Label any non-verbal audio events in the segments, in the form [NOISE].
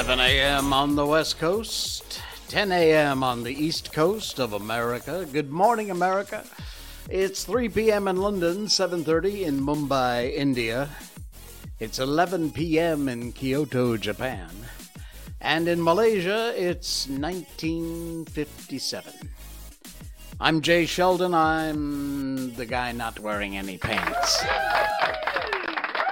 7 a.m. on the West Coast, 10 a.m. on the East Coast of America. Good morning, America. It's 3 p.m. in London, 7:30 in Mumbai, India. It's 11 p.m. in Kyoto, Japan. And in Malaysia, it's 1957. I'm Jay Sheldon. I'm the guy not wearing any pants.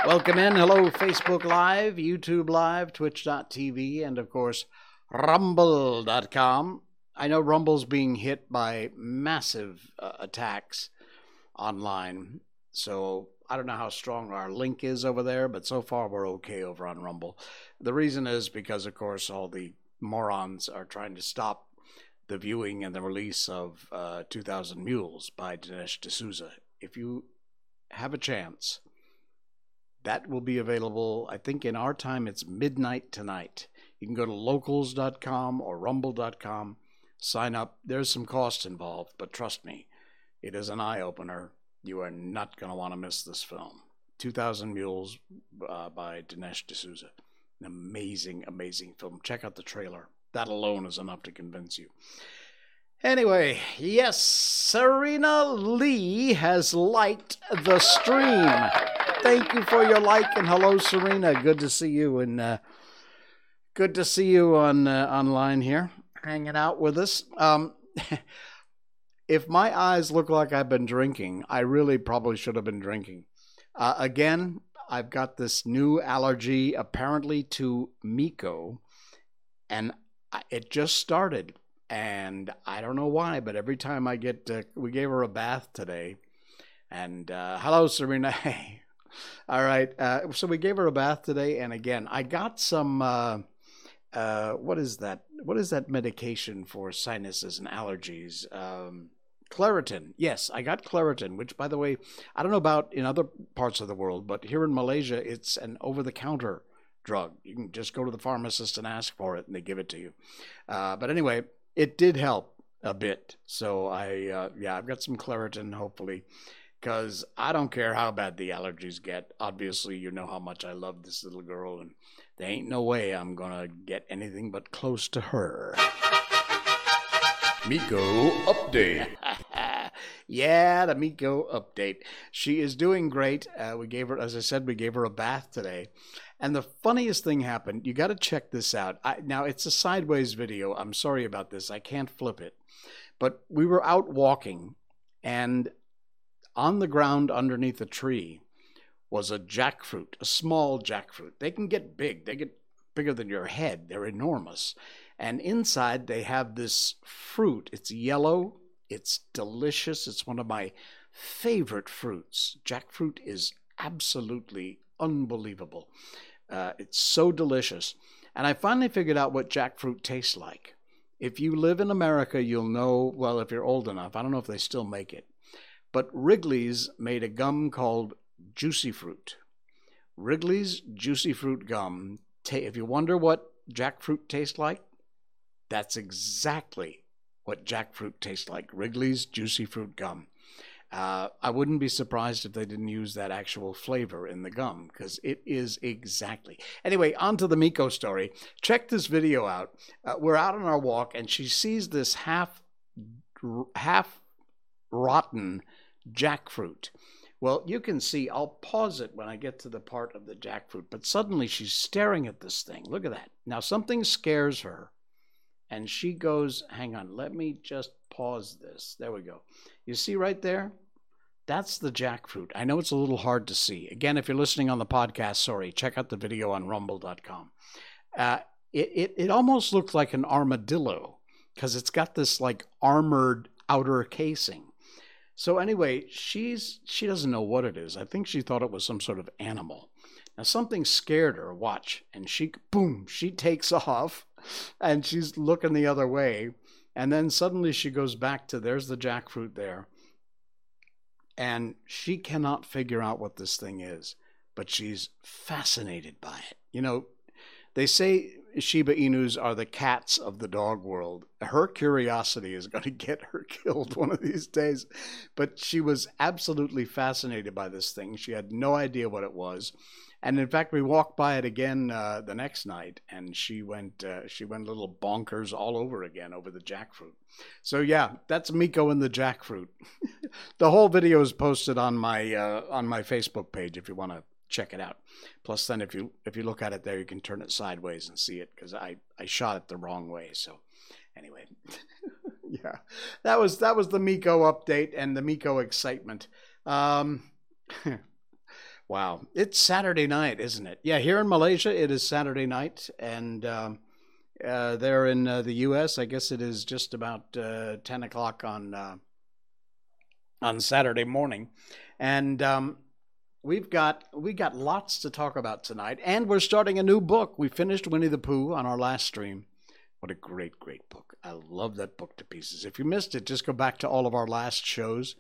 Welcome in. Hello, Facebook Live, YouTube Live, Twitch.tv, and of course, Rumble.com. I know Rumble's being hit by massive uh, attacks online, so I don't know how strong our link is over there, but so far we're okay over on Rumble. The reason is because, of course, all the morons are trying to stop the viewing and the release of uh, 2000 Mules by Dinesh D'Souza. If you have a chance, that will be available, I think in our time, it's midnight tonight. You can go to locals.com or rumble.com, sign up. There's some cost involved, but trust me, it is an eye opener. You are not going to want to miss this film. 2000 Mules uh, by Dinesh D'Souza. An amazing, amazing film. Check out the trailer. That alone is enough to convince you. Anyway, yes, Serena Lee has liked the stream. Thank you for your like and hello, Serena. Good to see you and uh, good to see you on uh, online here, hanging out with us. Um, [LAUGHS] if my eyes look like I've been drinking, I really probably should have been drinking. Uh, again, I've got this new allergy, apparently to Miko, and it just started and I don't know why, but every time I get, uh, we gave her a bath today, and uh, hello, Serena. [LAUGHS] Hey, all right. Uh, so we gave her a bath today, and again, I got some. Uh, uh, what is that? What is that medication for sinuses and allergies? Um, Claritin. Yes, I got Claritin, which, by the way, I don't know about in other parts of the world, but here in Malaysia, it's an over-the-counter drug. You can just go to the pharmacist and ask for it, and they give it to you. Uh, but anyway, it did help a bit. So I, uh, yeah, I've got some Claritin, hopefully, because I don't care how bad the allergies get. Obviously, you know how much I love this little girl, and there ain't no way I'm gonna get anything but close to her. Miko update. [LAUGHS] yeah, the Miko update. She is doing great. Uh, we gave her, as I said, we gave her a bath today. And the funniest thing happened. You got to check this out. I, now, it's a sideways video. I'm sorry about this. I can't flip it. But we were out walking, and on the ground underneath a tree was a jackfruit, a small jackfruit. They can get big, they get bigger than your head. They're enormous. And inside, they have this fruit. It's yellow, it's delicious. It's one of my favorite fruits. Jackfruit is absolutely unbelievable. Uh, it's so delicious. And I finally figured out what jackfruit tastes like. If you live in America, you'll know, well, if you're old enough, I don't know if they still make it, but Wrigley's made a gum called Juicy Fruit. Wrigley's Juicy Fruit gum, if you wonder what jackfruit tastes like, that's exactly what jackfruit tastes like. Wrigley's Juicy Fruit gum. Uh, I wouldn't be surprised if they didn't use that actual flavor in the gum because it is exactly. Anyway, on to the Miko story. Check this video out. Uh, we're out on our walk and she sees this half half rotten jackfruit. Well, you can see, I'll pause it when I get to the part of the jackfruit, but suddenly she's staring at this thing. Look at that. Now, something scares her, and she goes, Hang on, let me just pause this. There we go. You see right there? That's the jackfruit. I know it's a little hard to see. Again, if you're listening on the podcast, sorry, check out the video on rumble.com. Uh, it, it, it almost looks like an armadillo because it's got this like armored outer casing. So anyway, she's she doesn't know what it is. I think she thought it was some sort of animal. Now something scared her. Watch, and she boom, she takes [LAUGHS] off, and she's looking the other way, and then suddenly she goes back to there's the jackfruit there. And she cannot figure out what this thing is, but she's fascinated by it. You know, they say Shiba Inus are the cats of the dog world. Her curiosity is going [LAUGHS] to get her killed one of these days. But she was absolutely fascinated by this thing. She had no idea what it was. And in fact, we walked by it again uh, the next night, and she went uh, she went a little bonkers all over again over the jackfruit. So yeah, that's Miko and the jackfruit. [LAUGHS] the whole video is posted on my uh, on my Facebook page if you want to check it out. Plus, then if you if you look at it there, you can turn it sideways and see it because I I shot it the wrong way. So anyway, [LAUGHS] yeah, that was that was the Miko update and the Miko excitement. Um, [LAUGHS] wow, it's Saturday night, isn't it? Yeah, here in Malaysia, it is Saturday night, and um, uh, there in uh, the U.S., I guess it is just about uh, ten o'clock on uh, on Saturday morning, and um, we've got we got lots to talk about tonight, and we're starting a new book. We finished Winnie the Pooh on our last stream. What a great, great book! I love that book to pieces. If you missed it, just go back to all of our last shows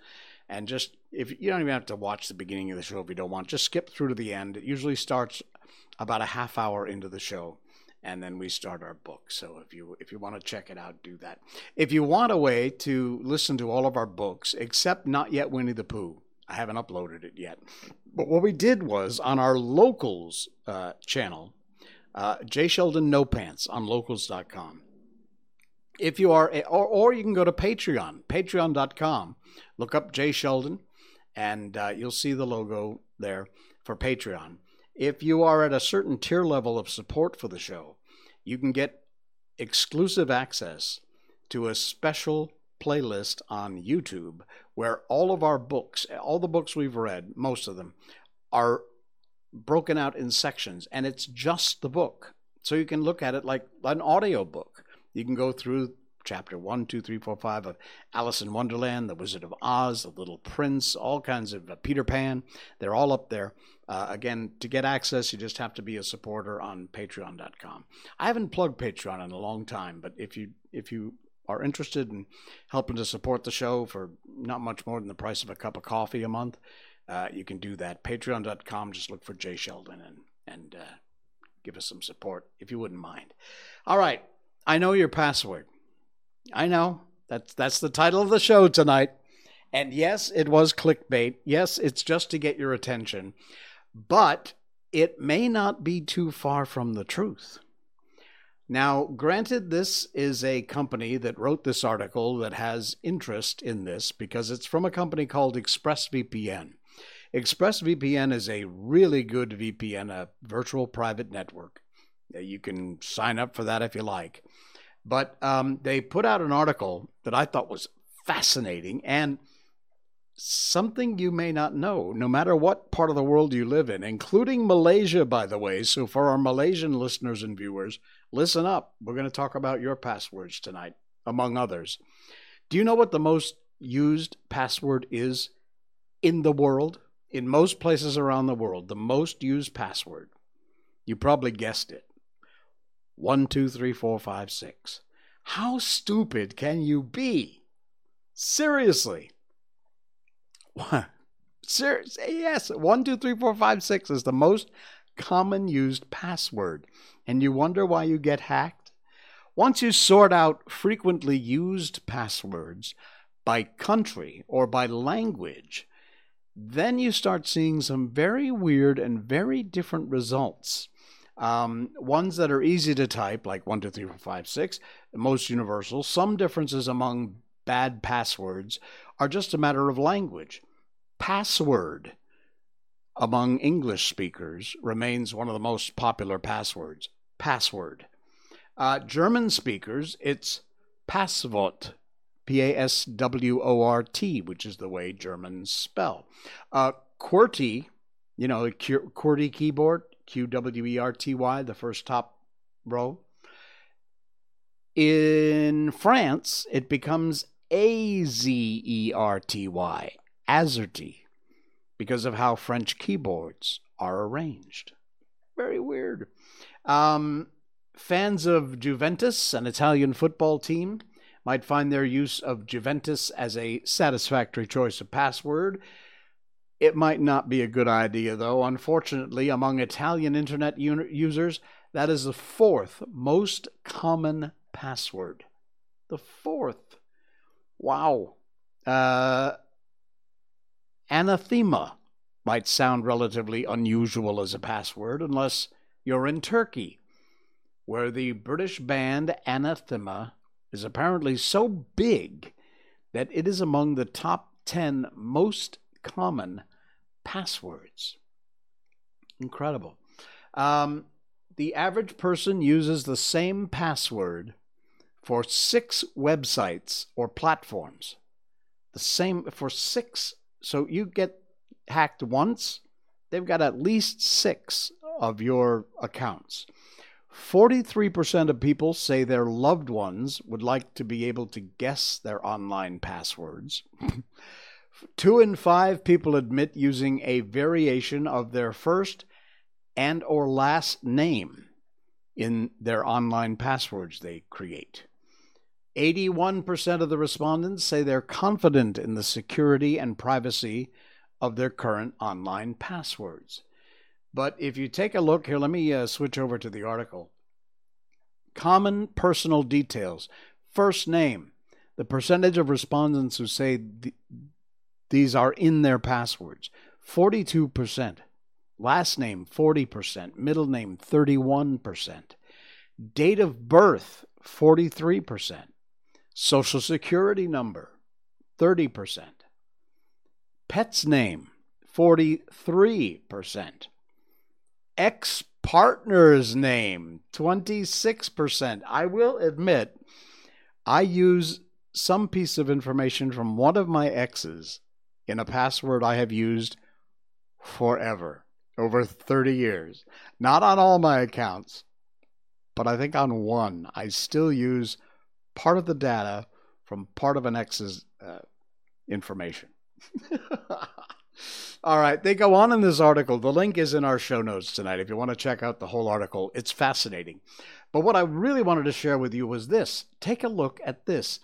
and just if you don't even have to watch the beginning of the show if you don't want just skip through to the end it usually starts about a half hour into the show and then we start our book so if you if you want to check it out do that if you want a way to listen to all of our books except not yet winnie the pooh i haven't uploaded it yet. But what we did was on our locals uh, channel uh, Sheldon No Pants on locals.com if you are, or, or you can go to Patreon, patreon.com, look up Jay Sheldon, and uh, you'll see the logo there for Patreon. If you are at a certain tier level of support for the show, you can get exclusive access to a special playlist on YouTube where all of our books, all the books we've read, most of them, are broken out in sections, and it's just the book. So you can look at it like an audio book. You can go through chapter one, two, three, four, five of Alice in Wonderland, The Wizard of Oz, The Little Prince, all kinds of uh, Peter Pan. They're all up there. Uh, again, to get access, you just have to be a supporter on Patreon.com. I haven't plugged Patreon in a long time, but if you if you are interested in helping to support the show for not much more than the price of a cup of coffee a month, uh, you can do that. Patreon.com. Just look for Jay Sheldon and and uh, give us some support if you wouldn't mind. All right. I know your password. I know. That's that's the title of the show tonight. And yes, it was clickbait. Yes, it's just to get your attention. But it may not be too far from the truth. Now, granted, this is a company that wrote this article that has interest in this because it's from a company called ExpressVPN. ExpressVPN is a really good VPN, a virtual private network. You can sign up for that if you like. But um, they put out an article that I thought was fascinating and something you may not know, no matter what part of the world you live in, including Malaysia, by the way. So, for our Malaysian listeners and viewers, listen up. We're going to talk about your passwords tonight, among others. Do you know what the most used password is in the world? In most places around the world, the most used password. You probably guessed it one, two, three, four, five, six. How stupid can you be? Seriously. Seriously, yes, one, two, three, four, five, six is the most common used password. And you wonder why you get hacked? Once you sort out frequently used passwords by country or by language, then you start seeing some very weird and very different results. Um, ones that are easy to type, like 1, 2, 3, 4, 5, 6, most universal. Some differences among bad passwords are just a matter of language. Password among English speakers remains one of the most popular passwords. Password. Uh, German speakers, it's Passwort, P A S W O R T, which is the way Germans spell. Uh, QWERTY, you know, QWERTY keyboard, Q W E R T Y, the first top row. In France, it becomes A Z E R T Y, Azerty, because of how French keyboards are arranged. Very weird. Um, fans of Juventus, an Italian football team, might find their use of Juventus as a satisfactory choice of password it might not be a good idea, though. Unfortunately, among Italian internet users, that is the fourth most common password. The fourth. Wow. Uh, anathema might sound relatively unusual as a password unless you're in Turkey, where the British band Anathema is apparently so big that it is among the top 10 most common passwords. Incredible. Um, the average person uses the same password for six websites or platforms. The same for six. So you get hacked once, they've got at least six of your accounts. 43% of people say their loved ones would like to be able to guess their online passwords. [LAUGHS] Two in five people admit using a variation of their first and or last name in their online passwords they create. 81% of the respondents say they're confident in the security and privacy of their current online passwords. But if you take a look here, let me uh, switch over to the article. Common personal details. First name. The percentage of respondents who say th- these are in their passwords 42%. Last name 40%. Middle name 31%. Date of birth 43%. Social security number 30%. Pet's name 43% ex partner's name 26%. I will admit, I use some piece of information from one of my exes in a password I have used forever, over 30 years. Not on all my accounts, but I think on one. I still use part of the data from part of an ex's uh, information. [LAUGHS] All right, they go on in this article. The link is in our show notes tonight if you want to check out the whole article. It's fascinating. But what I really wanted to share with you was this take a look at this.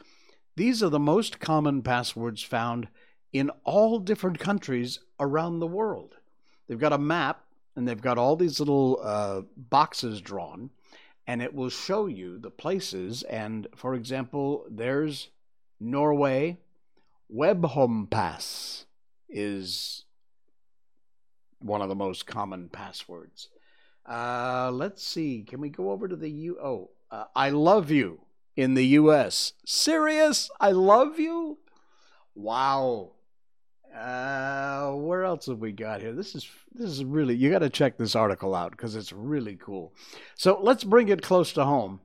These are the most common passwords found in all different countries around the world. They've got a map and they've got all these little uh, boxes drawn, and it will show you the places. And for example, there's Norway, Webhompass is one of the most common passwords. Uh, let's see. Can we go over to the U? Oh, uh, I love you in the U.S. Serious? I love you? Wow. Uh, where else have we got here? This is this is really you got to check this article out because it's really cool. So let's bring it close to home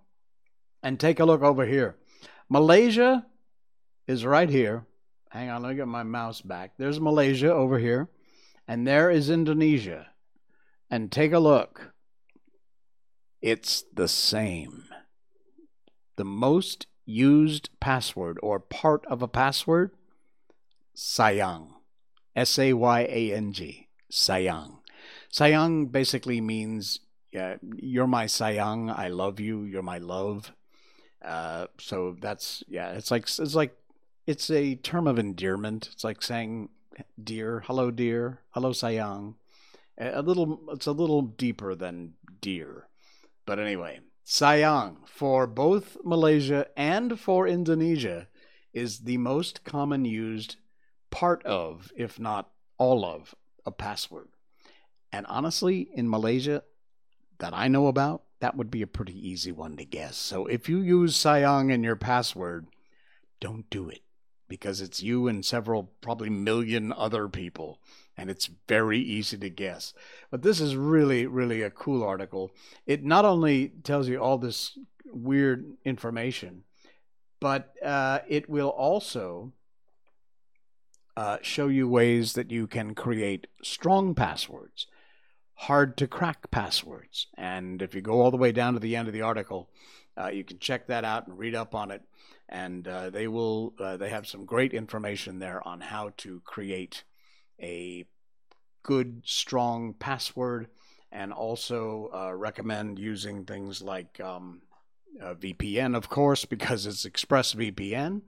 and take a look over here. Malaysia is right here. Hang on, let me get my mouse back. There's Malaysia over here. And there is Indonesia. And take a look. It's the same. The most used password or part of a password sayang. S A Y A N G. Sayang. Sayang basically means uh, you're my sayang. I love you. You're my love. Uh, so that's yeah. It's like it's like it's a term of endearment. It's like saying dear, hello dear, hello sayang. A little, it's a little deeper than dear. But anyway, sayang for both Malaysia and for Indonesia is the most common used part of, if not all of, a password. And honestly, in Malaysia, that I know about, that would be a pretty easy one to guess. So if you use sayang in your password, don't do it because it's you and several, probably million other people, and it's very easy to guess. But this is really, really a cool article. It not only tells you all this weird information, but uh, it will also uh, show you ways that you can create strong passwords, hard to crack passwords. And if you go all the way down to the end of the article, uh, you can check that out and read up on it and uh, they will uh, they have some great information there on how to create a good strong password and also uh, recommend using things like um, VPN of course [LAUGHS] because it's ExpressVPN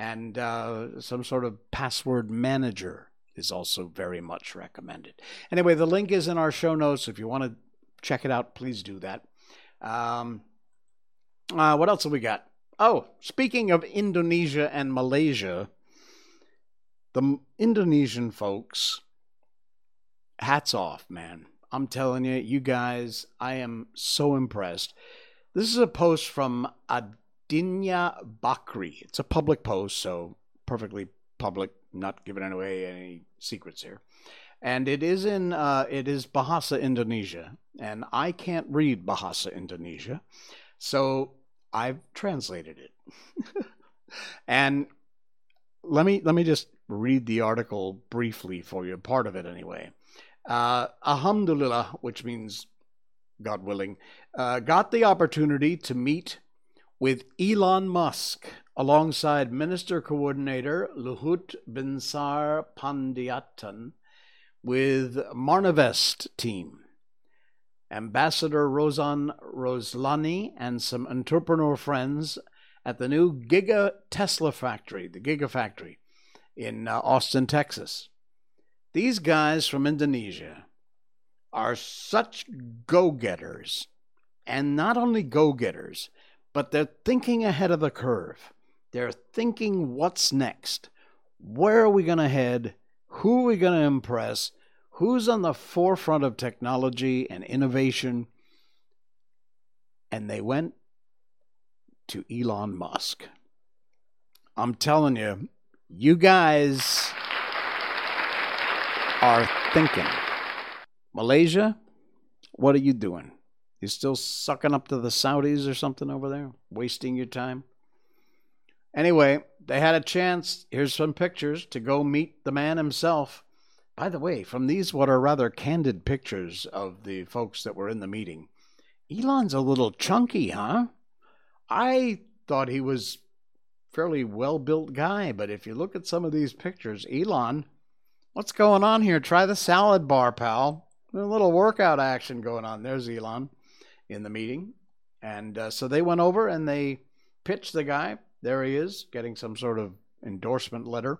and uh, some sort of password manager is also very much recommended. Anyway, the link is in our show notes. If you want to check it out, please do that. Um, uh, what else have we got? Oh, speaking of Indonesia and Malaysia, the Indonesian folks hats off, man. I'm telling you, you guys, I am so impressed. This is a post from Anindya Bakrie. It's a public post, so perfectly public, not giving away any secrets here. And it is in uh, it is Bahasa Indonesia, and I can't read Bahasa Indonesia, so I've translated it. [LAUGHS] and let me let me just read the article briefly for you, part of it anyway. Uh, Alhamdulillah, which means God willing, uh, got the opportunity to meet with Elon Musk alongside Minister Coordinator Luhut Binsar Pandjaitan with Marnavest team. Ambassador Rosan Roeslani and some entrepreneur friends at the new Giga Tesla factory, the Gigafactory in uh, Austin, Texas. These guys from Indonesia are such go getters, and not only go getters, but they're thinking ahead of the curve. They're thinking what's next? Where are we going to head? Who are we going to impress? Who's on the forefront of technology and innovation? And they went to Elon Musk. I'm telling you, you guys are thinking. Malaysia, what are you doing? You still sucking up to the Saudis or something over there? Wasting your time? Anyway, they had a chance. Here's some pictures to go meet the man himself. By the way, from these, what are rather candid pictures of the folks that were in the meeting, Elon's a little chunky, huh? I thought he was fairly well built guy, but if you look at some of these pictures, Elon, what's going on here? Try the salad bar, pal. A little workout action going on. There's Elon in the meeting. And uh, so they went over and they pitched the guy. There he is, getting some sort of endorsement letter.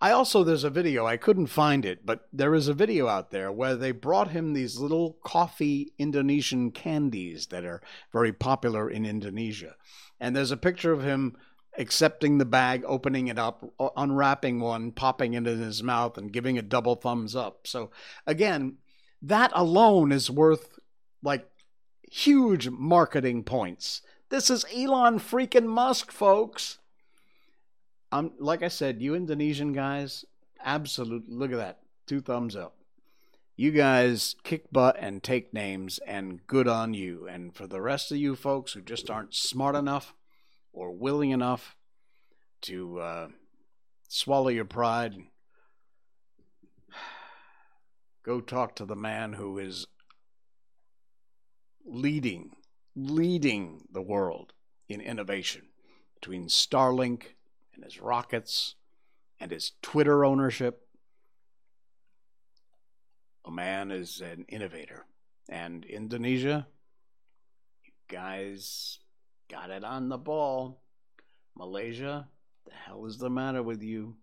I also, there's a video, I couldn't find it, but there is a video out there where they brought him these little coffee Indonesian candies that are very popular in Indonesia. And there's a picture of him accepting the bag, opening it up, unwrapping one, popping it in his mouth, and giving a double thumbs up. So, again, that alone is worth like huge marketing points. This is Elon freaking Musk, folks. I'm like I said, you Indonesian guys, absolute. Look at that, two thumbs up. You guys kick butt and take names, and good on you. And for the rest of you folks who just aren't smart enough or willing enough to uh, swallow your pride, [SIGHS] go talk to the man who is leading leading the world in innovation between Starlink and his rockets and his Twitter ownership. A man is an innovator. And Indonesia, you guys got it on the ball. Malaysia, the hell is the matter with you?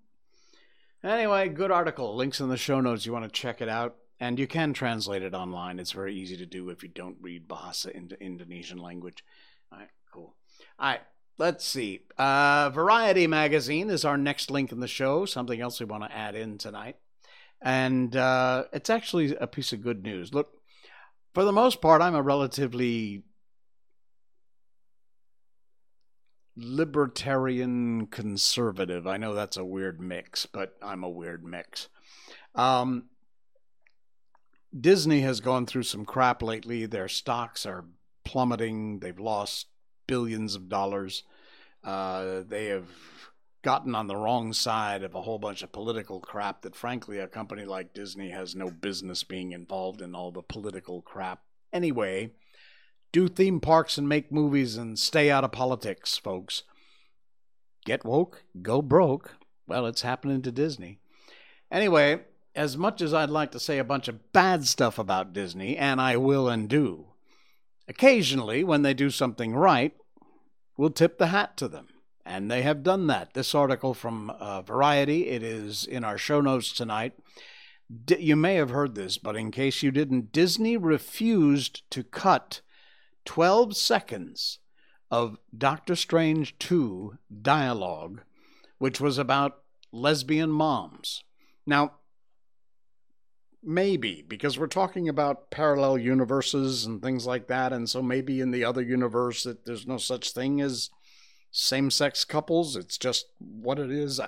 Anyway, good article. Links in the show notes. You want to check it out. And you can translate it online. It's very easy to do if you don't read Bahasa into Indonesian language. All right, cool. All right, let's see. Uh, Variety magazine is our next link in the show. Something else we want to add in tonight, and uh, it's actually a piece of good news. Look, for the most part, I'm a relatively libertarian conservative. I know that's a weird mix, but I'm a weird mix. Um, Disney has gone through some crap lately. Their stocks are plummeting. They've lost billions of dollars. Uh, they have gotten on the wrong side of a whole bunch of political crap that, frankly, a company like Disney has no business being involved in all the political crap. Anyway, do theme parks and make movies and stay out of politics, folks. Get woke, go broke. Well, it's happening to Disney. Anyway, as much as I'd like to say a bunch of bad stuff about Disney, and I will and do, occasionally, when they do something right, we'll tip the hat to them. And they have done that. This article from uh, Variety, it is in our show notes tonight. D- you may have heard this, but in case you didn't, Disney refused to cut 12 seconds of Doctor Strange 2 dialogue, which was about lesbian moms. Now, Maybe, because we're talking about parallel universes and things like that. And so maybe in the other universe that there's no such thing as same sex couples. It's just what it is.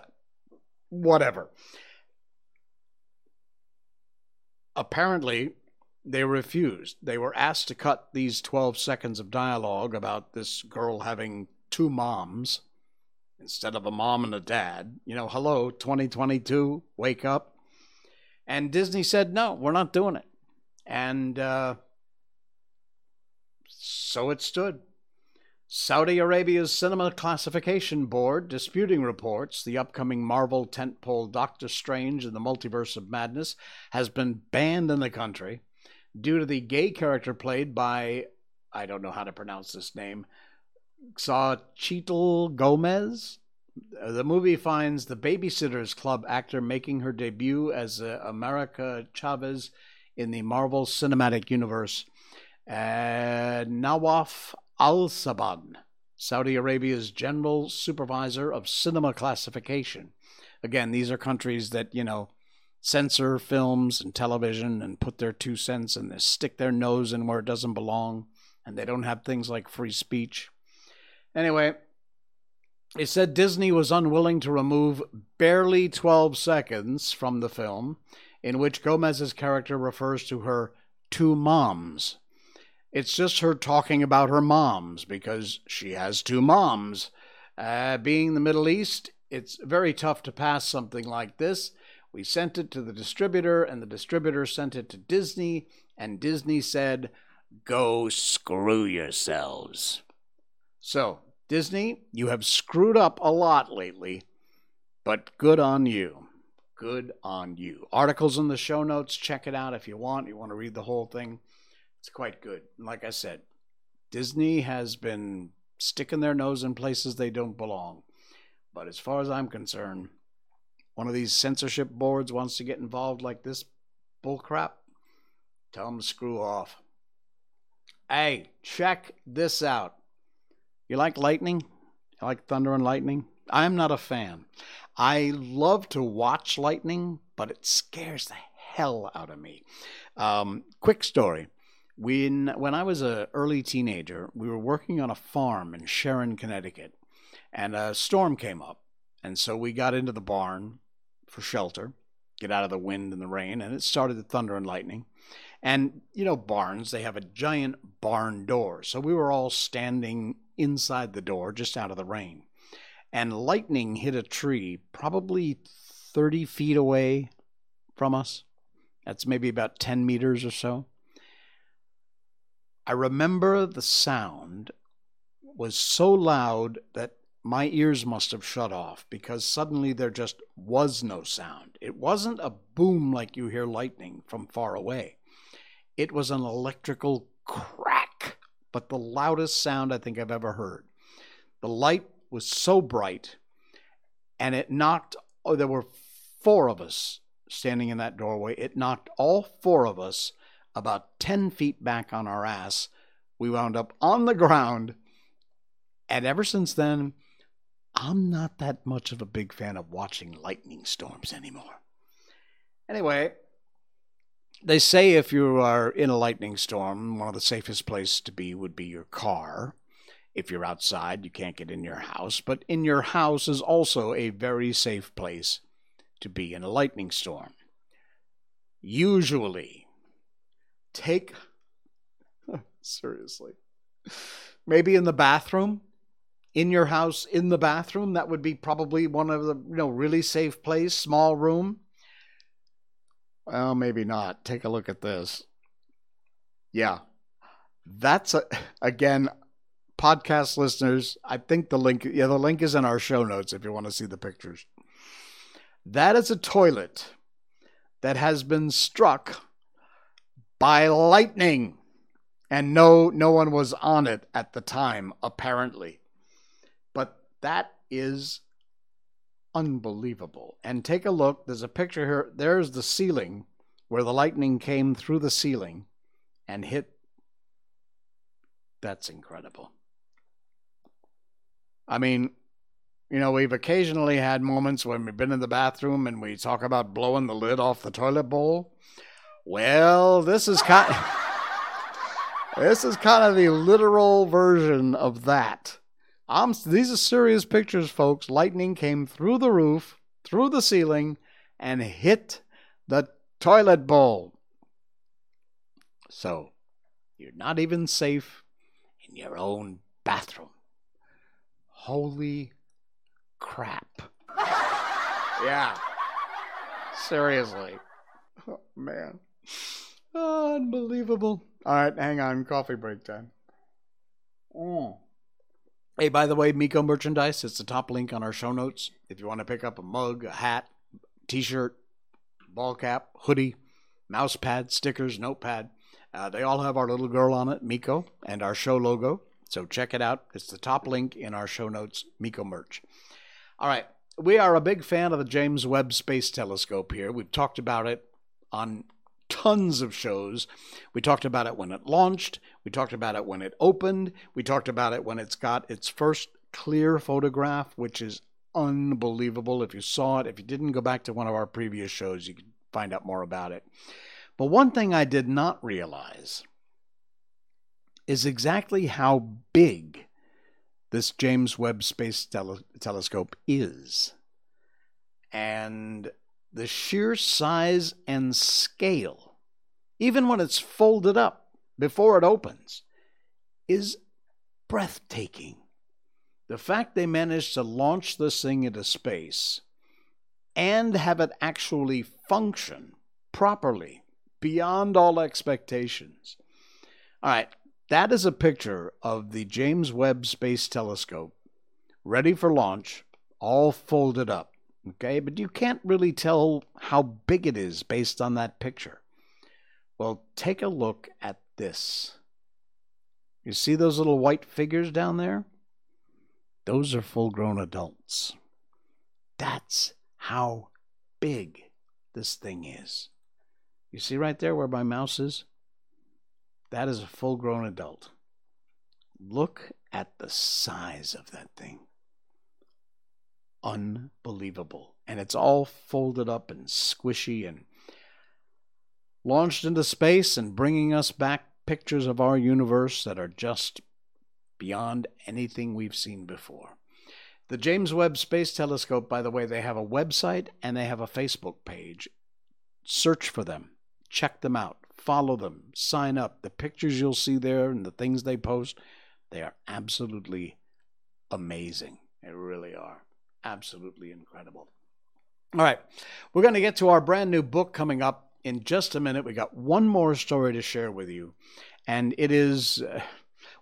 Whatever. Apparently, they refused. They were asked to cut these 12 seconds of dialogue about this girl having two moms instead of a mom and a dad. You know, hello, 2022, wake up. And Disney said, no, we're not doing it. And uh, so it stood. Saudi Arabia's Cinema Classification Board disputing reports the upcoming Marvel tentpole Doctor Strange in the Multiverse of Madness has been banned in the country due to the gay character played by, I don't know how to pronounce this name, Xochitl Gomez. The movie finds the Babysitters Club actor making her debut as uh, America Chavez in the Marvel Cinematic Universe. Uh, Nawaf Al Saban, Saudi Arabia's general supervisor of cinema classification. Again, these are countries that, you know, censor films and television and put their two cents and stick their nose in where it doesn't belong, and they don't have things like free speech. Anyway, it said Disney was unwilling to remove barely 12 seconds from the film in which Gomez's character refers to her two moms it's just her talking about her moms because she has two moms. Uh, being the Middle East, it's very tough to pass something like this. We sent it to the distributor, and the distributor sent it to Disney, and Disney said, Go screw yourselves. So, Disney, you have screwed up a lot lately, but good on you. Good on you. Articles in the show notes. Check it out if you want. You want to read the whole thing. It's quite good. like I said, Disney has been sticking their nose in places they don't belong. But as far as I'm concerned, one of these censorship boards wants to get involved like this bullcrap, tell them to screw off. Hey, check this out. You like lightning? You like thunder and lightning? I'm not a fan. I love to watch lightning, but it scares the hell out of me. Um, quick story. When when I was an early teenager, we were working on a farm in Sharon, Connecticut, and a storm came up, and so we got into the barn for shelter, get out of the wind and the rain, and it started to thunder and lightning. And you know, barns, they have a giant barn door. So we were all standing inside the door just out of the rain. And lightning hit a tree probably 30 feet away from us. That's maybe about 10 meters or so. I remember the sound was so loud that my ears must have shut off because suddenly there just was no sound. It wasn't a boom like you hear lightning from far away, it was an electrical crack, but the loudest sound I think I've ever heard. The light was so bright and it knocked, oh, there were four of us standing in that doorway. It knocked all four of us about 10 feet back on our ass. We wound up on the ground. And ever since then, I'm not that much of a big fan of watching lightning storms anymore. Anyway, they say if you are in a lightning storm, one of the safest places to be would be your car. If you're outside, you can't get in your house, but in your house is also a very safe place to be in a lightning storm. Usually, take [LAUGHS] seriously maybe in the bathroom in your house in the bathroom that would be probably one of the you know really safe place small room well maybe not take a look at this yeah that's a, again podcast listeners i think the link yeah the link is in our show notes if you want to see the pictures that is a toilet that has been struck by lightning. And no, no one was on it at the time, apparently. But that is unbelievable. And take a look. There's a picture here. There's the ceiling where the lightning came through the ceiling and hit. That's incredible. I mean, you know, we've occasionally had moments when we've been in the bathroom and we talk about blowing the lid off the toilet bowl. Well, this is kind. [LAUGHS] this is kind of the literal version of that. I'm, these are serious pictures, folks. Lightning came through the roof, through the ceiling, and hit the toilet bowl. So, you're not even safe in your own bathroom. Holy crap. [LAUGHS] yeah. Seriously. Oh, man. Unbelievable. All right, hang on. Coffee break time. Mm. Hey, by the way, Miko merchandise, it's the top link on our show notes. If you want to pick up a mug, a hat, t shirt, ball cap, hoodie, mouse pad, stickers, notepad, uh, they all have our little girl on it, Miko, and our show logo. So check it out. It's the top link in our show notes, Miko merch. All right. We are a big fan of the James Webb Space Telescope here. We've talked about it on tons of shows. We talked about it when it launched. We talked about it when it opened. We talked about it when it's got its first clear photograph, which is unbelievable. If you saw it, if you didn't go back to one of our previous shows, you can find out more about it. But one thing I did not realize is exactly how big this James Webb Space Tele- Telescope is. And the sheer size and scale, even when it's folded up before it opens, is breathtaking. The fact they managed to launch this thing into space and have it actually function properly beyond all expectations. All right, that is a picture of the James Webb Space Telescope ready for launch, all folded up. Okay, but you can't really tell how big it is based on that picture. Well, take a look at this. You see those little white figures down there? Those are full grown adults. That's how big this thing is. You see right there where my mouse is? That is a full grown adult. Look at the size of that thing. Unbelievable. And it's all folded up and squishy and launched into space and bringing us back pictures of our universe that are just beyond anything we've seen before. The James Webb Space Telescope, by the way, they have a website and they have a Facebook page. Search for them, check them out follow them, sign up. The pictures you'll see there and the things they post, they are absolutely amazing. They really are. Absolutely incredible. All right, we're going to get to our brand new book coming up in just a minute. We got one more story to share with you, and it is. Uh,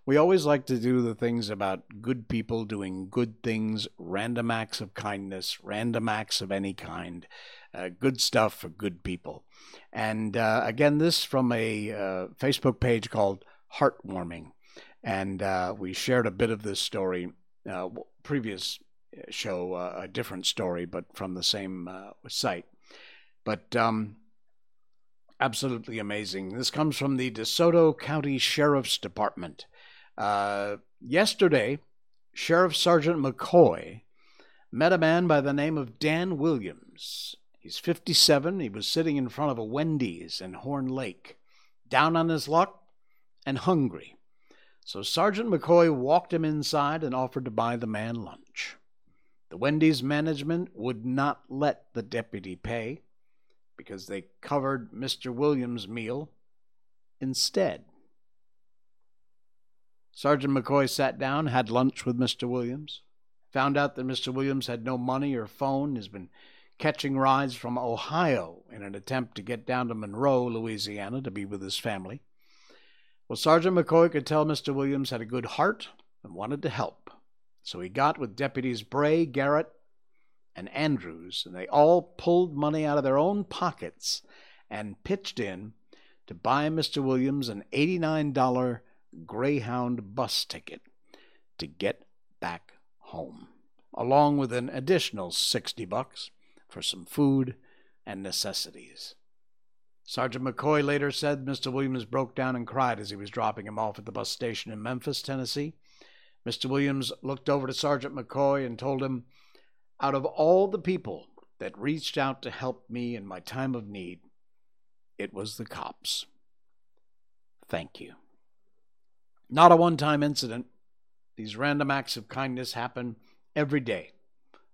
we always like to do the things about good people doing good things, random acts of kindness, random acts of any kind uh, good stuff for good people. And uh, again, this from a uh, Facebook page called Heartwarming. And uh, we shared a bit of this story, uh, previous uh, show, a different story, but from the same site. But um, absolutely amazing. This comes from the DeSoto County Sheriff's Department. yesterday, Sheriff Sergeant McCoy met a man by the name of Dan Williams He's 57. He was sitting in front of a Wendy's in Horn Lake, down on his luck and hungry. So Sergeant McCoy walked him inside and offered to buy the man lunch. The Wendy's management would not let the deputy pay because they covered Mr. Williams' meal instead. Sergeant McCoy sat down, had lunch with Mr. Williams, found out that Mr. Williams had no money or phone, has been catching rides from Ohio in an attempt to get down to Monroe, Louisiana, to be with his family. Well, Sergeant McCoy could tell Mr. Williams had a good heart and wanted to help. So he got with deputies Bray, Garrett, and Andrews, and they all pulled money out of their own pockets and pitched in to buy Mr. Williams an $89 Greyhound bus ticket to get back home, along with an additional 60 bucks for some food and necessities. Sergeant McCoy later said Mr. Williams broke down and cried as he was dropping him off at the bus station in Memphis, Tennessee. Mr. Williams looked over to Sergeant McCoy and told him, Out of all the people that reached out to help me in my time of need, it was the cops. Thank you. Not a one time incident. These random acts of kindness happen every day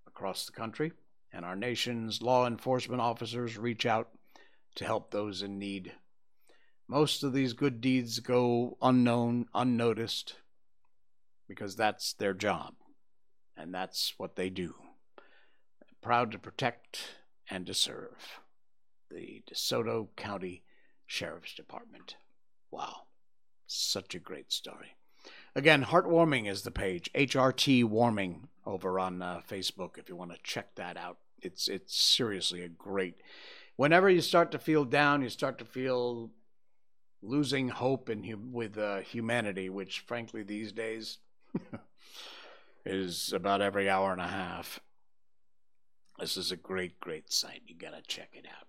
across the country, and our nation's law enforcement officers reach out to help those in need. Most of these good deeds go unknown, unnoticed, because that's their job, and that's what they do. Proud to protect and to serve the DeSoto County Sheriff's Department. Wow, such a great story. Again, Heartwarming is the page, HRT Warming over on uh, Facebook if you want to check that out. It's it's seriously a great. Whenever you start to feel down, you start to feel losing hope in with uh, humanity, which frankly these days [LAUGHS] is about every hour and a half. This is a great, great site. You gotta check it out.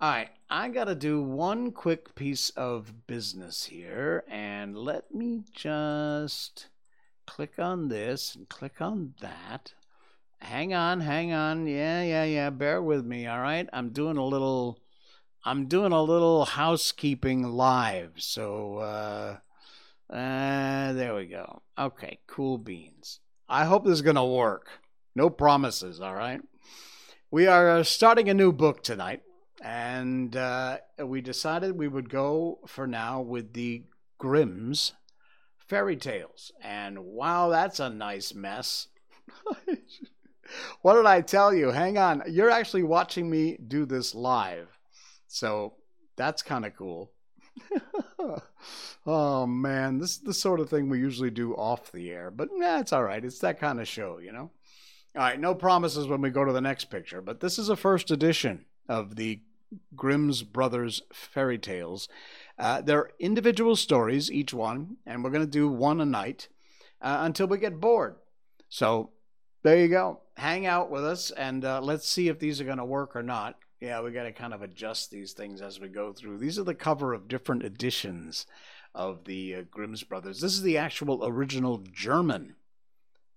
All right, I got to do one quick piece of business here, and let me just click on this and click on that. Hang on, hang on. Yeah, yeah, yeah. Bear with me, all right? I'm doing a little I'm doing a little housekeeping live. So uh uh there we go. Okay, cool beans. I hope this is going to work. No promises, all right? We are starting a new book tonight and uh, we decided we would go for now with the Grimm's fairy tales. And wow, that's a nice mess. [LAUGHS] what did I tell you? Hang on. You're actually watching me do this live. So that's kind of cool. [LAUGHS] [LAUGHS] oh man, this is the sort of thing we usually do off the air, but nah, it's all right. It's that kind of show, you know. All right, no promises when we go to the next picture, but this is a first edition of the Grimm's Brothers fairy tales. Uh, they're individual stories, each one, and we're going to do one a night uh, until we get bored. So there you go. Hang out with us and uh, let's see if these are going to work or not. Yeah, we got to kind of adjust these things as we go through. These are the cover of different editions of the uh, Grimm's Brothers. This is the actual original German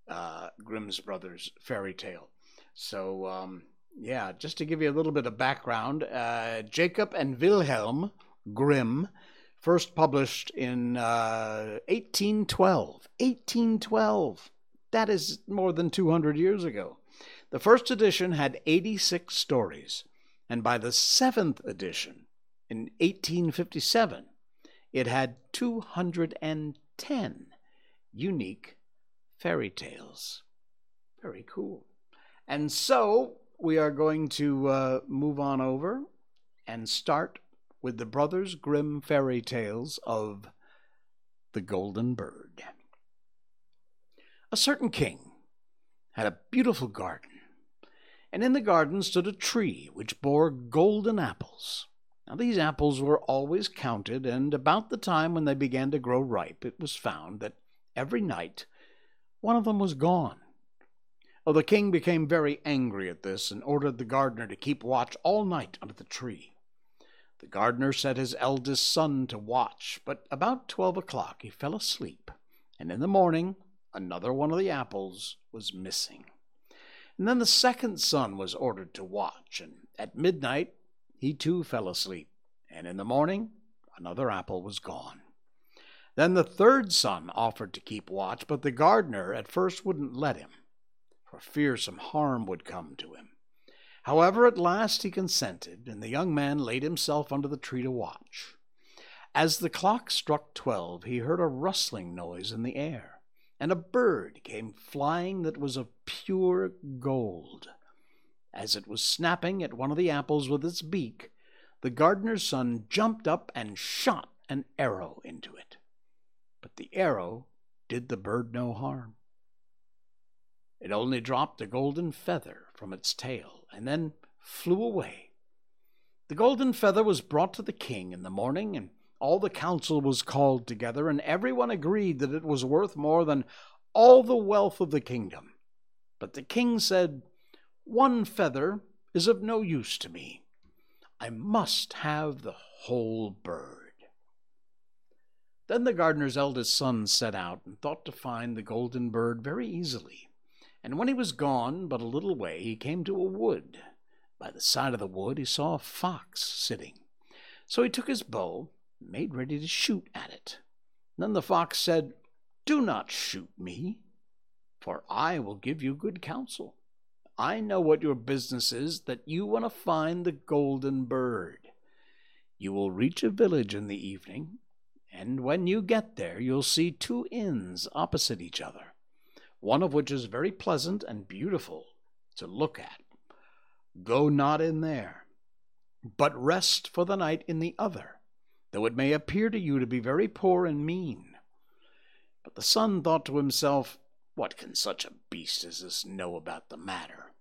uh, Grimm's Brothers fairy tale. So, um, yeah, just to give you a little bit of background, uh, Jacob and Wilhelm Grimm first published in uh, 1812. 1812. That is more than 200 years ago. The first edition had 86 stories, and by the seventh edition, in 1857, it had 210 unique fairy tales. Very cool. And so we are going to uh, move on over and start with the Brothers Grimm fairy tales of the Golden Bird. A certain king had a beautiful garden, and in the garden stood a tree which bore golden apples. Now, these apples were always counted, and about the time when they began to grow ripe, it was found that every night one of them was gone. Oh, the king became very angry at this and ordered the gardener to keep watch all night under the tree. The gardener set his eldest son to watch, but about twelve o'clock he fell asleep, and in the morning another one of the apples was missing. And then the second son was ordered to watch, and at midnight he too fell asleep, and in the morning another apple was gone. Then the third son offered to keep watch, but the gardener at first wouldn't let him for fear some harm would come to him. However, at last he consented, and the young man laid himself under the tree to watch. As the clock struck twelve, he heard a rustling noise in the air, and a bird came flying that was of pure gold. As it was snapping at one of the apples with its beak, the gardener's son jumped up and shot an arrow into it. But the arrow did the bird no harm. It only dropped a golden feather from its tail and then flew away. The golden feather was brought to the king in the morning, and all the council was called together, and everyone agreed that it was worth more than all the wealth of the kingdom. But the king said, One feather is of no use to me. I must have the whole bird. Then the gardener's eldest son set out and thought to find the golden bird very easily. And when he was gone but a little way, he came to a wood. By the side of the wood, he saw a fox sitting. So he took his bow made ready to shoot at it. Then the fox said, Do not shoot me, for I will give you good counsel. I know what your business is, that you want to find the golden bird. You will reach a village in the evening, and when you get there, you'll see two inns opposite each other, one of which is very pleasant and beautiful to look at. Go not in there, but rest for the night in the other, though it may appear to you to be very poor and mean. But the son thought to himself, What can such a beast as this know about the matter?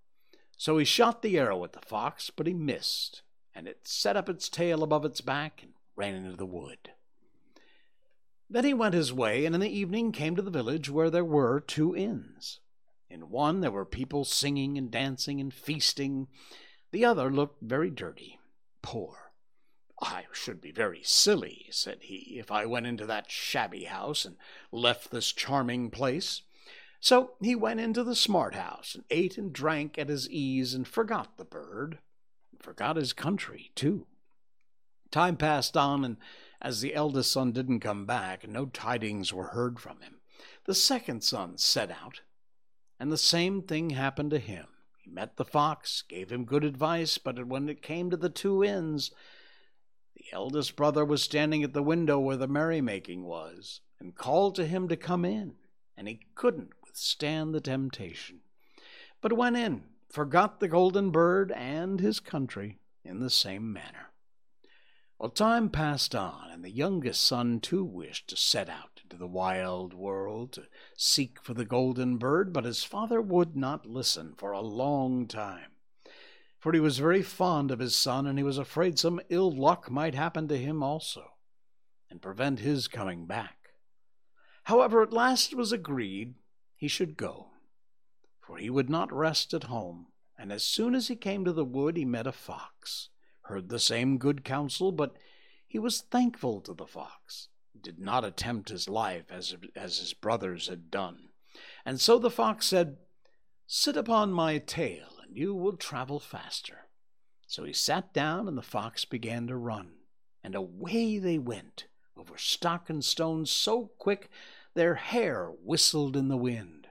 So he shot the arrow at the fox, but he missed, and it set up its tail above its back and ran into the wood. Then he went his way, and in the evening came to the village where there were two inns. In one there were people singing and dancing and feasting. The other looked very dirty, poor. I should be very silly, said he, if I went into that shabby house and left this charming place. So he went into the smart house and ate and drank at his ease and forgot the bird, and forgot his country, too. Time passed on, and as the eldest son didn't come back, no tidings were heard from him, the second son set out and the same thing happened to him. He met the fox, gave him good advice, but when it came to the two inns, the eldest brother was standing at the window where the merrymaking was, and called to him to come in, and he couldn't withstand the temptation, but went in, forgot the golden bird and his country in the same manner. Well, time passed on, and the youngest son too wished to set out into the wild world to seek for the golden bird, but his father would not listen for a long time. For he was very fond of his son, and he was afraid some ill luck might happen to him also, and prevent his coming back. However, at last it was agreed he should go, for he would not rest at home, and as soon as he came to the wood he met a fox heard the same good counsel, but he was thankful to the fox, did not attempt his life as, as his brothers had done. And so the fox said, Sit upon my tail, you will travel faster. So he sat down, and the fox began to run, and away they went over stock and stone so quick their hair whistled in the wind.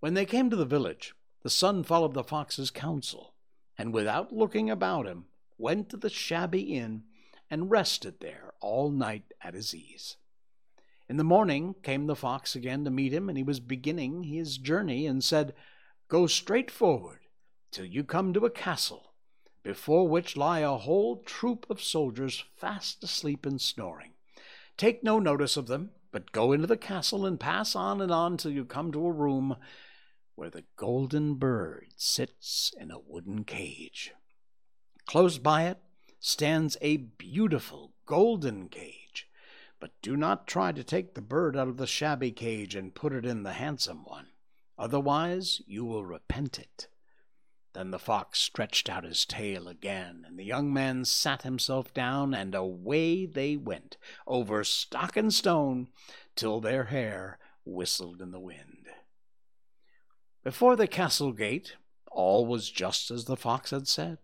When they came to the village, the son followed the fox's counsel and without looking about him, went to the shabby inn and rested there all night at his ease. In the morning came the fox again to meet him, and he was beginning his journey, and said, Go straight forward till you come to a castle, before which lie a whole troop of soldiers fast asleep and snoring. Take no notice of them, but go into the castle and pass on and on till you come to a room where the golden bird sits in a wooden cage. Close by it stands a beautiful golden cage, but do not try to take the bird out of the shabby cage and put it in the handsome one. Otherwise, you will repent it. Then the fox stretched out his tail again, and the young man sat himself down, and away they went, over stock and stone, till their hair whistled in the wind. Before the castle gate, all was just as the fox had said.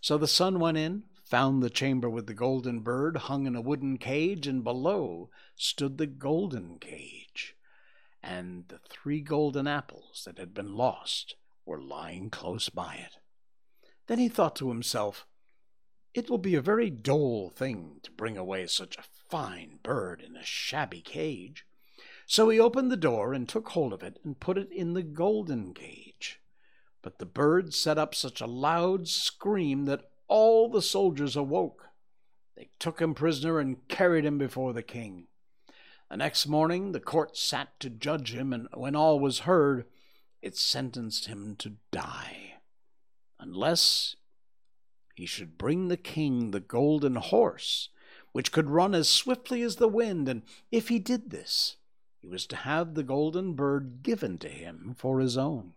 So the son went in, found the chamber with the golden bird hung in a wooden cage, and below stood the golden cage, and the three golden apples that had been lost were lying close by it. Then he thought to himself, It will be a very dull thing to bring away such a fine bird in a shabby cage. So he opened the door and took hold of it and put it in the golden cage. But the bird set up such a loud scream that all the soldiers awoke. They took him prisoner and carried him before the king. The next morning the court sat to judge him, and when all was heard, it sentenced him to die, unless he should bring the king the golden horse, which could run as swiftly as the wind, and if he did this, he was to have the golden bird given to him for his own.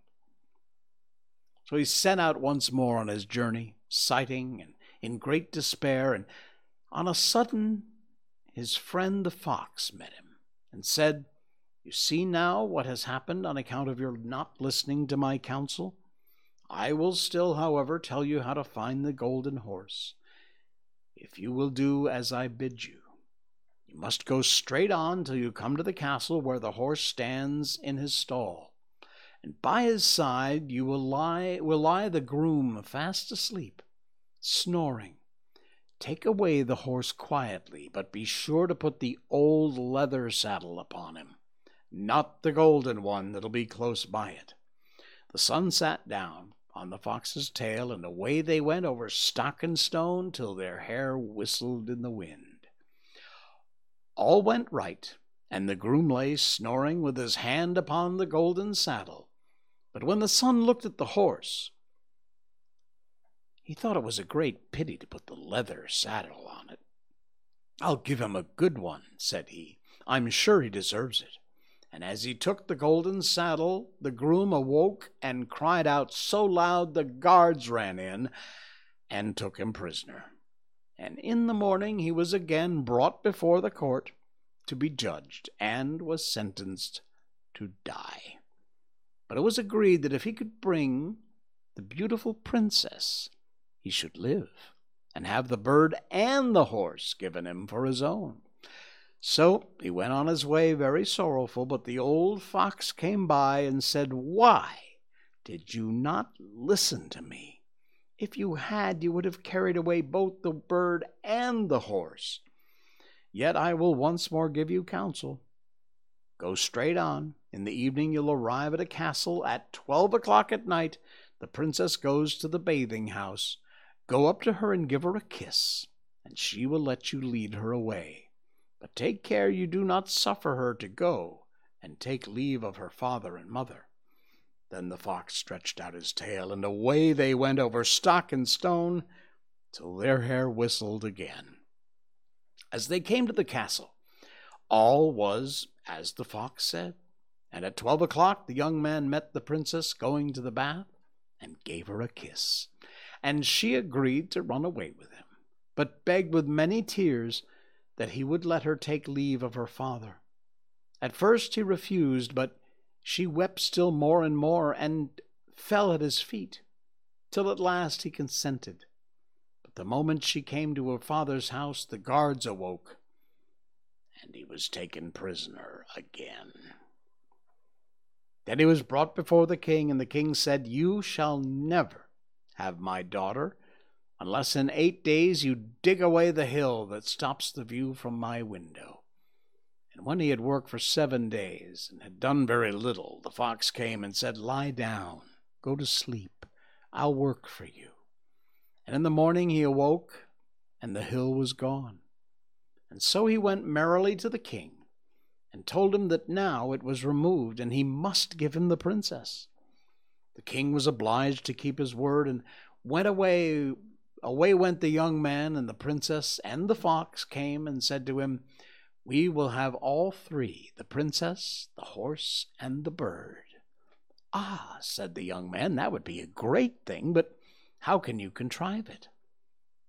So he set out once more on his journey, sighting and in great despair, and on a sudden his friend the fox met him and said, You see now what has happened on account of your not listening to my counsel? I will still, however, tell you how to find the golden horse. if you will do as I bid you. You must go straight on till you come to the castle where the horse stands in his stall, and by his side you will lie will lie the groom fast asleep, snoring. Take away the horse quietly, but be sure to put the old leather saddle upon him, not the golden one that'll be close by it. The son sat down on the fox's tail, and away they went over stock and stone till their hair whistled in the wind. All went right, and the groom lay snoring with his hand upon the golden saddle. But when the son looked at the horse, he thought it was a great pity to put the leather saddle on it. I'll give him a good one, said he. I'm sure he deserves it. And as he took the golden saddle, the groom awoke and cried out so loud the guards ran in and took him prisoner. And in the morning he was again brought before the court to be judged and was sentenced to die. But it was agreed that if he could bring the beautiful princess, he should live and have the bird and the horse given him for his own. So he went on his way very sorrowful, but the old fox came by and said, Why did you not listen to me? If you had, you would have carried away both the bird and the horse. Yet I will once more give you counsel. Go straight on. In the evening you'll arrive at a castle. At twelve o'clock at night, the princess goes to the bathing house. Go up to her and give her a kiss, and she will let you lead her away. But take care you do not suffer her to go and take leave of her father and mother. Then the fox stretched out his tail, and away they went over stock and stone till their hair whistled again. As they came to the castle, all was as the fox said, and at twelve o'clock the young man met the princess going to the bath and gave her a kiss, and she agreed to run away with him, but begged with many tears that he would let her take leave of her father. At first he refused, but she wept still more and more, and fell at his feet, till at last he consented. But the moment she came to her father's house, the guards awoke, and he was taken prisoner again. Then he was brought before the king, and the king said, You shall never have my daughter unless in eight days you dig away the hill that stops the view from my window. And when he had worked for seven days and had done very little, the fox came and said, Lie down, go to sleep, I'll work for you. And in the morning he awoke, and the hill was gone. And so he went merrily to the king, and told him that now it was removed, and he must give him the princess. The king was obliged to keep his word, and went away Away went the young man, and the princess and the fox came and said to him, We will have all three the princess, the horse, and the bird. Ah, said the young man, that would be a great thing, but how can you contrive it?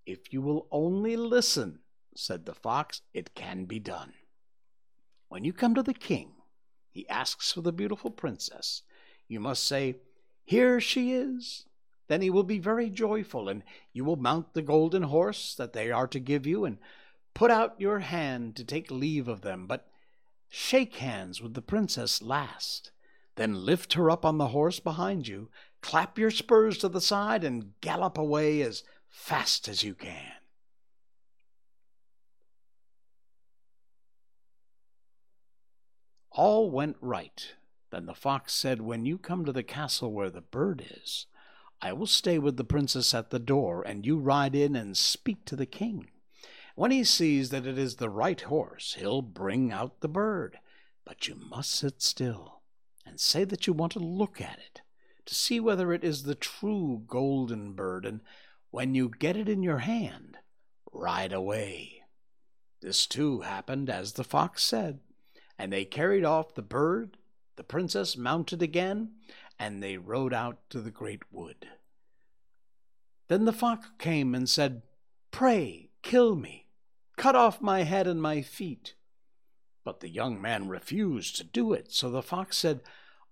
If you will only listen, said the fox, it can be done. When you come to the king, he asks for the beautiful princess. You must say, Here she is. Then he will be very joyful, and you will mount the golden horse that they are to give you, and put out your hand to take leave of them. But shake hands with the princess last. Then lift her up on the horse behind you, clap your spurs to the side, and gallop away as fast as you can. All went right. Then the fox said, When you come to the castle where the bird is, I will stay with the princess at the door, and you ride in and speak to the king. When he sees that it is the right horse, he'll bring out the bird. But you must sit still and say that you want to look at it, to see whether it is the true golden bird, and when you get it in your hand, ride away. This too happened as the fox said, and they carried off the bird, the princess mounted again, and they rode out to the great wood. Then the fox came and said, Pray, kill me, cut off my head and my feet. But the young man refused to do it, so the fox said,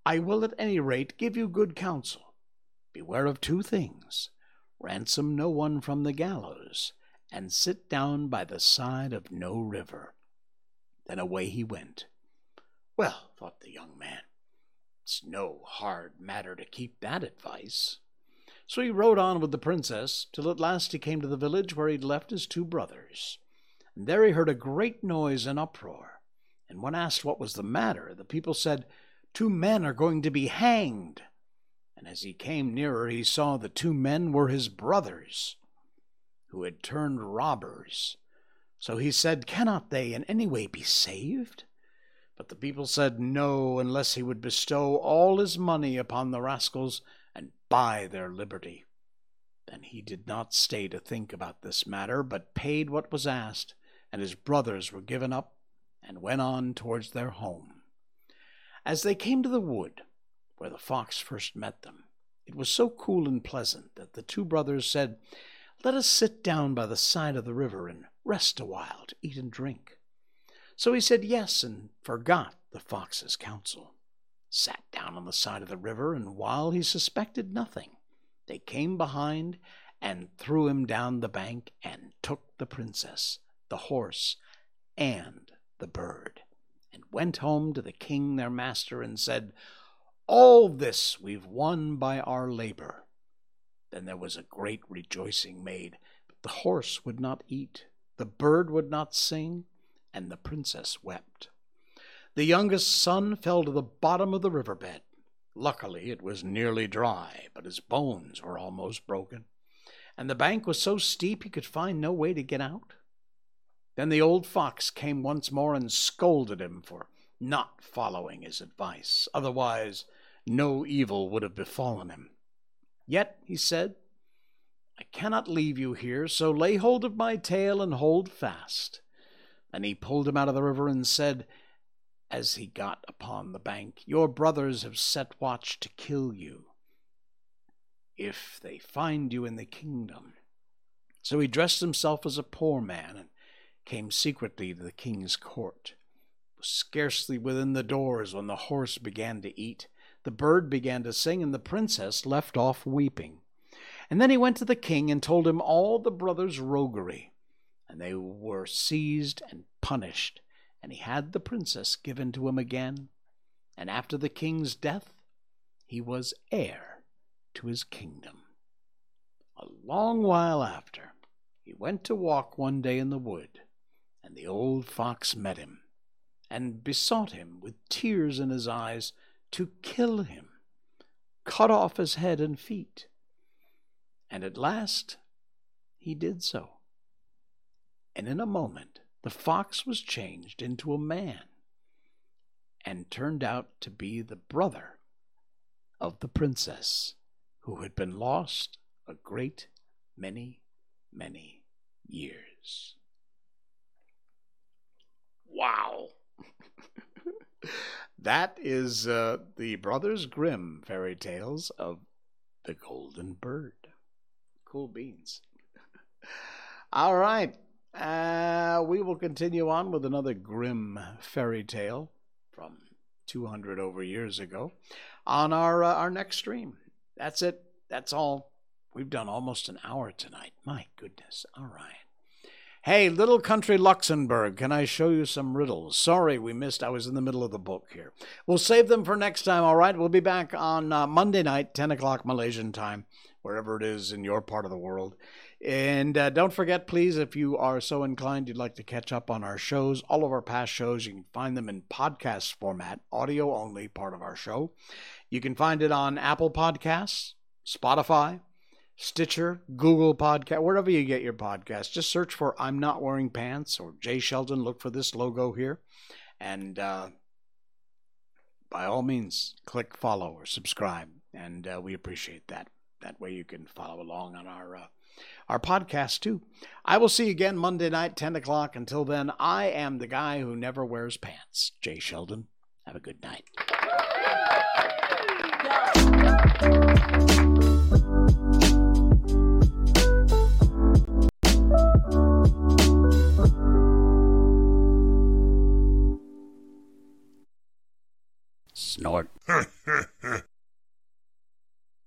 I will at any rate give you good counsel. Beware of two things ransom no one from the gallows, and sit down by the side of no river. Then away he went. Well, thought the young man, it's no hard matter to keep that advice. So he rode on with the princess till at last he came to the village where he'd left his two brothers. And there he heard a great noise and uproar. And when asked what was the matter, the people said, Two men are going to be hanged. And as he came nearer, he saw the two men were his brothers, who had turned robbers. So he said, Cannot they in any way be saved? But the people said no, unless he would bestow all his money upon the rascals and buy their liberty. Then he did not stay to think about this matter, but paid what was asked, and his brothers were given up and went on towards their home. As they came to the wood where the fox first met them, it was so cool and pleasant that the two brothers said, Let us sit down by the side of the river and rest awhile to eat and drink. So he said yes and forgot the fox's counsel, sat down on the side of the river, and while he suspected nothing, they came behind and threw him down the bank and took the princess, the horse, and the bird, and went home to the king their master and said, All this we've won by our labor. Then there was a great rejoicing made, but the horse would not eat, the bird would not sing, and the princess wept. The youngest son fell to the bottom of the river bed. Luckily, it was nearly dry, but his bones were almost broken, and the bank was so steep he could find no way to get out. Then the old fox came once more and scolded him for not following his advice. Otherwise, no evil would have befallen him. Yet, he said, I cannot leave you here, so lay hold of my tail and hold fast. And he pulled him out of the river and said, as he got upon the bank, Your brothers have set watch to kill you, if they find you in the kingdom. So he dressed himself as a poor man and came secretly to the king's court. Was scarcely within the doors when the horse began to eat, the bird began to sing, and the princess left off weeping. And then he went to the king and told him all the brothers' roguery and they were seized and punished, and he had the princess given to him again. And after the king's death, he was heir to his kingdom. A long while after, he went to walk one day in the wood, and the old fox met him, and besought him with tears in his eyes to kill him, cut off his head and feet. And at last he did so and in a moment the fox was changed into a man and turned out to be the brother of the princess who had been lost a great many, many years. Wow! [LAUGHS] that is uh, the Brothers Grimm fairy tales of the Golden Bird. Cool beans. [LAUGHS] All right. Uh, we will continue on with another Grimm fairy tale from 200 over years ago on our uh, our next stream. That's it. That's all. We've done almost an hour tonight. My goodness. All right. Hey, little country Luxembourg, can I show you some riddles? Sorry we missed. I was in the middle of the book here. We'll save them for next time, all right? We'll be back on uh, Monday night, 10 o'clock Malaysian time, wherever it is in your part of the world. And uh, don't forget, please, if you are so inclined, you'd like to catch up on our shows, all of our past shows, you can find them in podcast format, audio only, part of our show. You can find it on Apple Podcasts, Spotify, Stitcher, Google Podcast, wherever you get your podcast. Just search for I'm Not Wearing Pants or Jay Sheldon. Look for this logo here. And uh, by all means, click follow or subscribe. And uh, we appreciate that. That way you can follow along on our uh, our podcast too. I will see you again Monday night, 10 o'clock. Until then, I am the guy who never wears pants, Jay Sheldon. Have a good night. Snort. [LAUGHS]